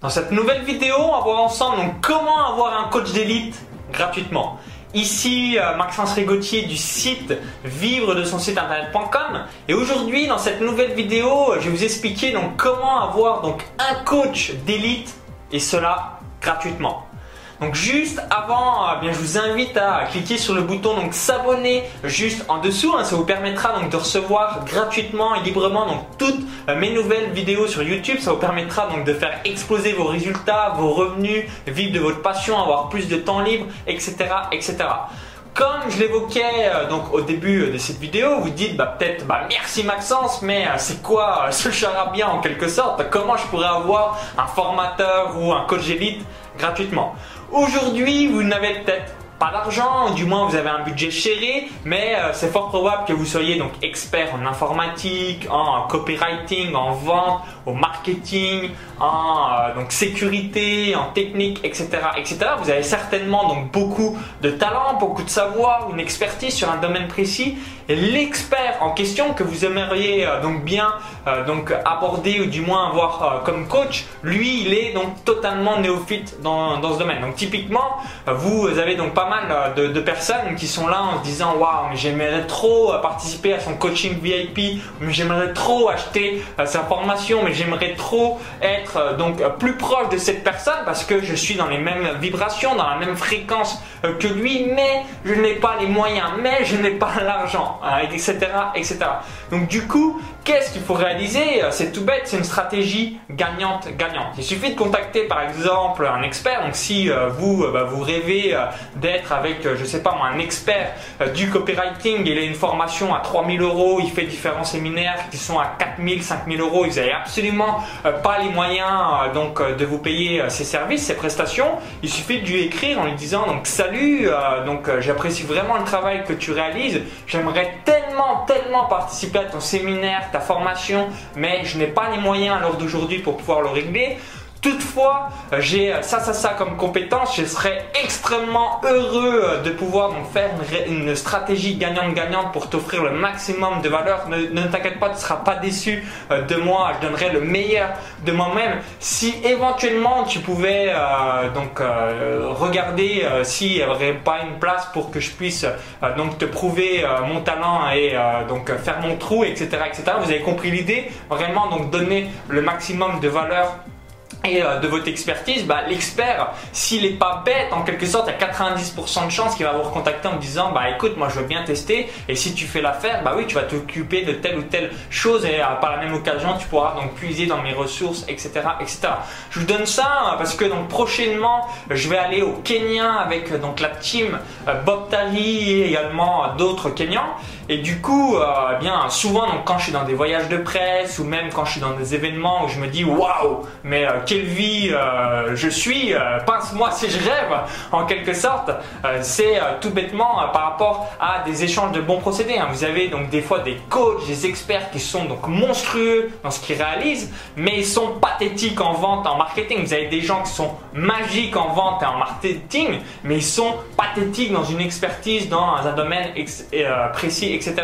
Dans cette nouvelle vidéo, on va voir ensemble comment avoir un coach d'élite gratuitement. Ici euh, Maxence Rigotier du site vivre de son site internet.com et aujourd'hui dans cette nouvelle vidéo je vais vous expliquer comment avoir un coach d'élite et cela gratuitement. Donc juste avant, euh, bien, je vous invite à cliquer sur le bouton donc s'abonner juste en dessous. Hein. ça vous permettra donc de recevoir gratuitement et librement donc toutes euh, mes nouvelles vidéos sur YouTube. Ça vous permettra donc de faire exploser vos résultats, vos revenus, vivre de votre passion, avoir plus de temps libre, etc., etc. Comme je l'évoquais euh, donc au début de cette vidéo, vous dites bah, peut-être bah, merci Maxence, mais c'est quoi ce charabia en quelque sorte? Comment je pourrais avoir un formateur ou un coach élite gratuitement? Aujourd'hui, vous n'avez peut-être pas d'argent, du moins vous avez un budget chéré, mais euh, c'est fort probable que vous soyez donc expert en informatique, en copywriting, en vente, au marketing, en euh, donc sécurité, en technique, etc., etc. Vous avez certainement donc beaucoup de talent, beaucoup de savoir, une expertise sur un domaine précis. L'expert en question que vous aimeriez euh, donc bien donc aborder ou du moins avoir comme coach, lui, il est donc totalement néophyte dans, dans ce domaine. Donc typiquement, vous avez donc pas mal de, personnes qui sont là en se disant waouh mais j'aimerais trop participer à son coaching VIP mais j'aimerais trop acheter euh, sa formation mais j'aimerais trop être euh, donc plus proche de cette personne parce que je suis dans les mêmes vibrations dans la même fréquence euh, que lui mais je n'ai pas les moyens mais je n'ai pas l'argent etc etc donc du coup qu'est-ce qu'il faut réaliser? C'est tout bête c'est une stratégie gagnante gagnante. Il suffit de contacter par exemple un expert. Donc si vous bah, vous rêvez d'être avec, euh, je sais pas un expert euh, du copywriting, il a une formation à 3000 euros, il fait différents séminaires qui sont à 4000, 5000 euros, vous n'avez absolument euh, pas les moyens donc de vous payer ses services, ses prestations, il suffit de lui écrire en lui disant salut, j'apprécie vraiment le travail que tu réalises, j'aimerais tellement, tellement participer à ton séminaire, ta formation, mais je n'ai pas les moyens à l'heure d'aujourd'hui pour pouvoir le régler. Toutefois, j'ai ça, ça, ça comme compétence. Je serais extrêmement heureux euh, de pouvoir donc faire une, stratégie gagnante-gagnante pour t'offrir le maximum de valeur. Ne, t'inquiète pas, tu ne seras pas déçu euh, de moi. Je donnerai le meilleur de moi-même. Si éventuellement tu pouvais euh, donc regarder s'il n'y aurait pas une place pour que je puisse donc te prouver mon talent et donc faire mon trou, etc., etc. Vous avez compris l'idée? Vraiment donc donner le maximum de valeur et euh, de votre expertise, bah, l'expert, s'il n'est pas bête, en quelque sorte, il y a 90% de chances qu'il va vous recontacter en disant bah écoute, moi je veux bien tester, et si tu fais l'affaire, bah oui, tu vas t'occuper de telle ou telle chose, et euh, par la même occasion, tu pourras donc puiser dans mes ressources, etc., etc. Je vous donne ça hein, parce que donc prochainement, je vais aller au Kenya avec donc la team euh, Bob Tari et également d'autres Kenyans. Et du coup, euh, bien souvent, donc, quand je suis dans des voyages de presse ou même quand je suis dans des événements où je me dis waouh, mais euh, quelle vie euh, je suis, pince-moi si je rêve, en quelque sorte, c'est tout bêtement par rapport à des échanges de bons procédés. Hein. Vous avez donc des fois des coachs, des experts qui sont donc monstrueux dans ce qu'ils réalisent, mais ils sont pathétiques en vente, en marketing. Vous avez des gens qui sont magiques en vente et en marketing, mais ils sont pathétiques dans une expertise dans un domaine précis etc.,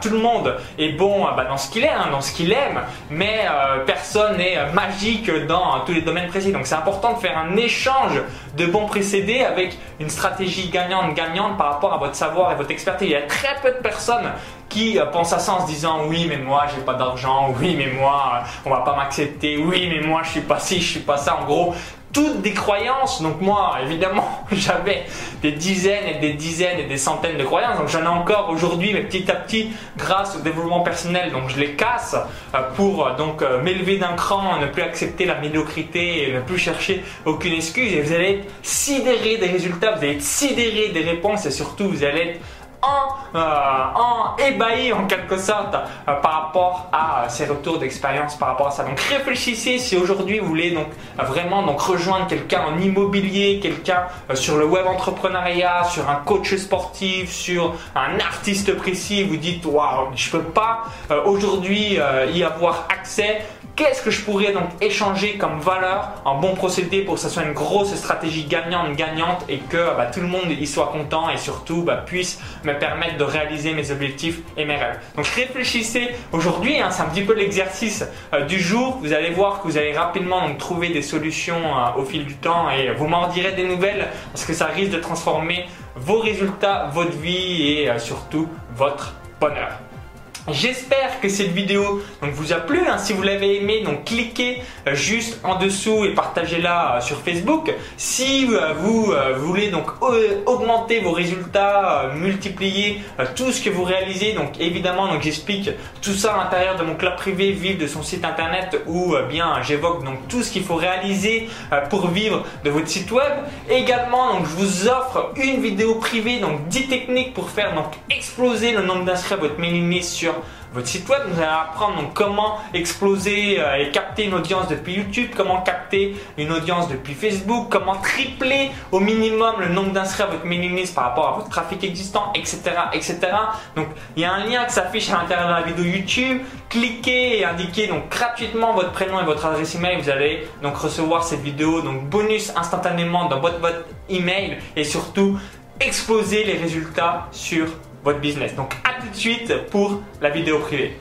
Tout le monde est bon euh, bah, dans ce qu'il est, hein, dans ce qu'il aime, mais euh, personne n'est euh, magique dans tous les domaines précis. Donc c'est important de faire un échange de bons précédés avec une stratégie gagnante-gagnante par rapport à votre savoir et votre expertise. Il y a très peu de personnes qui pensent à ça en se disant oui mais moi j'ai pas d'argent, oui mais moi on va pas m'accepter, oui mais moi je suis pas ci, je suis pas ça. En gros, toutes des croyances. Donc moi, évidemment, j'avais des dizaines et des dizaines et des centaines de croyances. Donc j'en ai encore aujourd'hui, mais petit à petit, grâce au développement personnel, donc je les casse euh, pour euh, donc euh, m'élever d'un cran, ne plus accepter la médiocrité et ne plus chercher aucune excuse. Et vous allez être sidéré des résultats, vous allez être sidéré des réponses et surtout vous allez être en, euh, ébahi en quelque sorte euh, par rapport à ces retours d'expérience par rapport à ça. Donc réfléchissez si aujourd'hui vous voulez donc vraiment rejoindre quelqu'un en immobilier, quelqu'un euh, sur le web entrepreneuriat, sur un coach sportif, sur un artiste précis, vous dites waouh, je peux pas aujourd'hui y avoir accès qu'est-ce que je pourrais donc échanger comme valeur en bon procédé pour que ça soit une grosse stratégie gagnante-gagnante et que bah, tout le monde y soit content et surtout bah, puisse me permettre de réaliser mes objectifs et mes rêves. Donc réfléchissez aujourd'hui, hein, c'est un petit peu l'exercice euh, du jour. Vous allez voir que vous allez rapidement trouver des solutions euh, au fil du temps et vous m'en direz des nouvelles parce que ça risque de transformer vos résultats, votre vie et euh, surtout votre bonheur. J'espère que cette vidéo vous a plu. Hein. Si vous l'avez aimé, donc cliquez euh, juste en dessous et partagez-la euh, sur Facebook. Si euh, vous voulez donc augmenter vos résultats, multiplier tout ce que vous réalisez, donc évidemment donc j'explique tout ça à l'intérieur de mon club privé Vive de son site internet où bien j'évoque donc tout ce qu'il faut réaliser pour vivre de votre site web. Également donc je vous offre une vidéo privée donc 10 techniques pour faire donc exploser le nombre d'inscrits à votre mailing list sur votre site web. Vous allez apprendre donc comment exploser euh, et capter une audience depuis YouTube, comment capter une audience depuis Facebook, comment tripler au minimum le nombre d'inscrits à votre mailing list par rapport à votre trafic existant, etc., etc. Donc il y a un lien qui s'affiche à l'intérieur de la vidéo YouTube. Cliquez et indiquez donc gratuitement votre prénom et votre adresse email. Vous allez donc recevoir cette vidéo donc bonus instantanément dans votre, votre email et surtout exploser les résultats sur votre business. Donc à tout de suite pour la vidéo privée.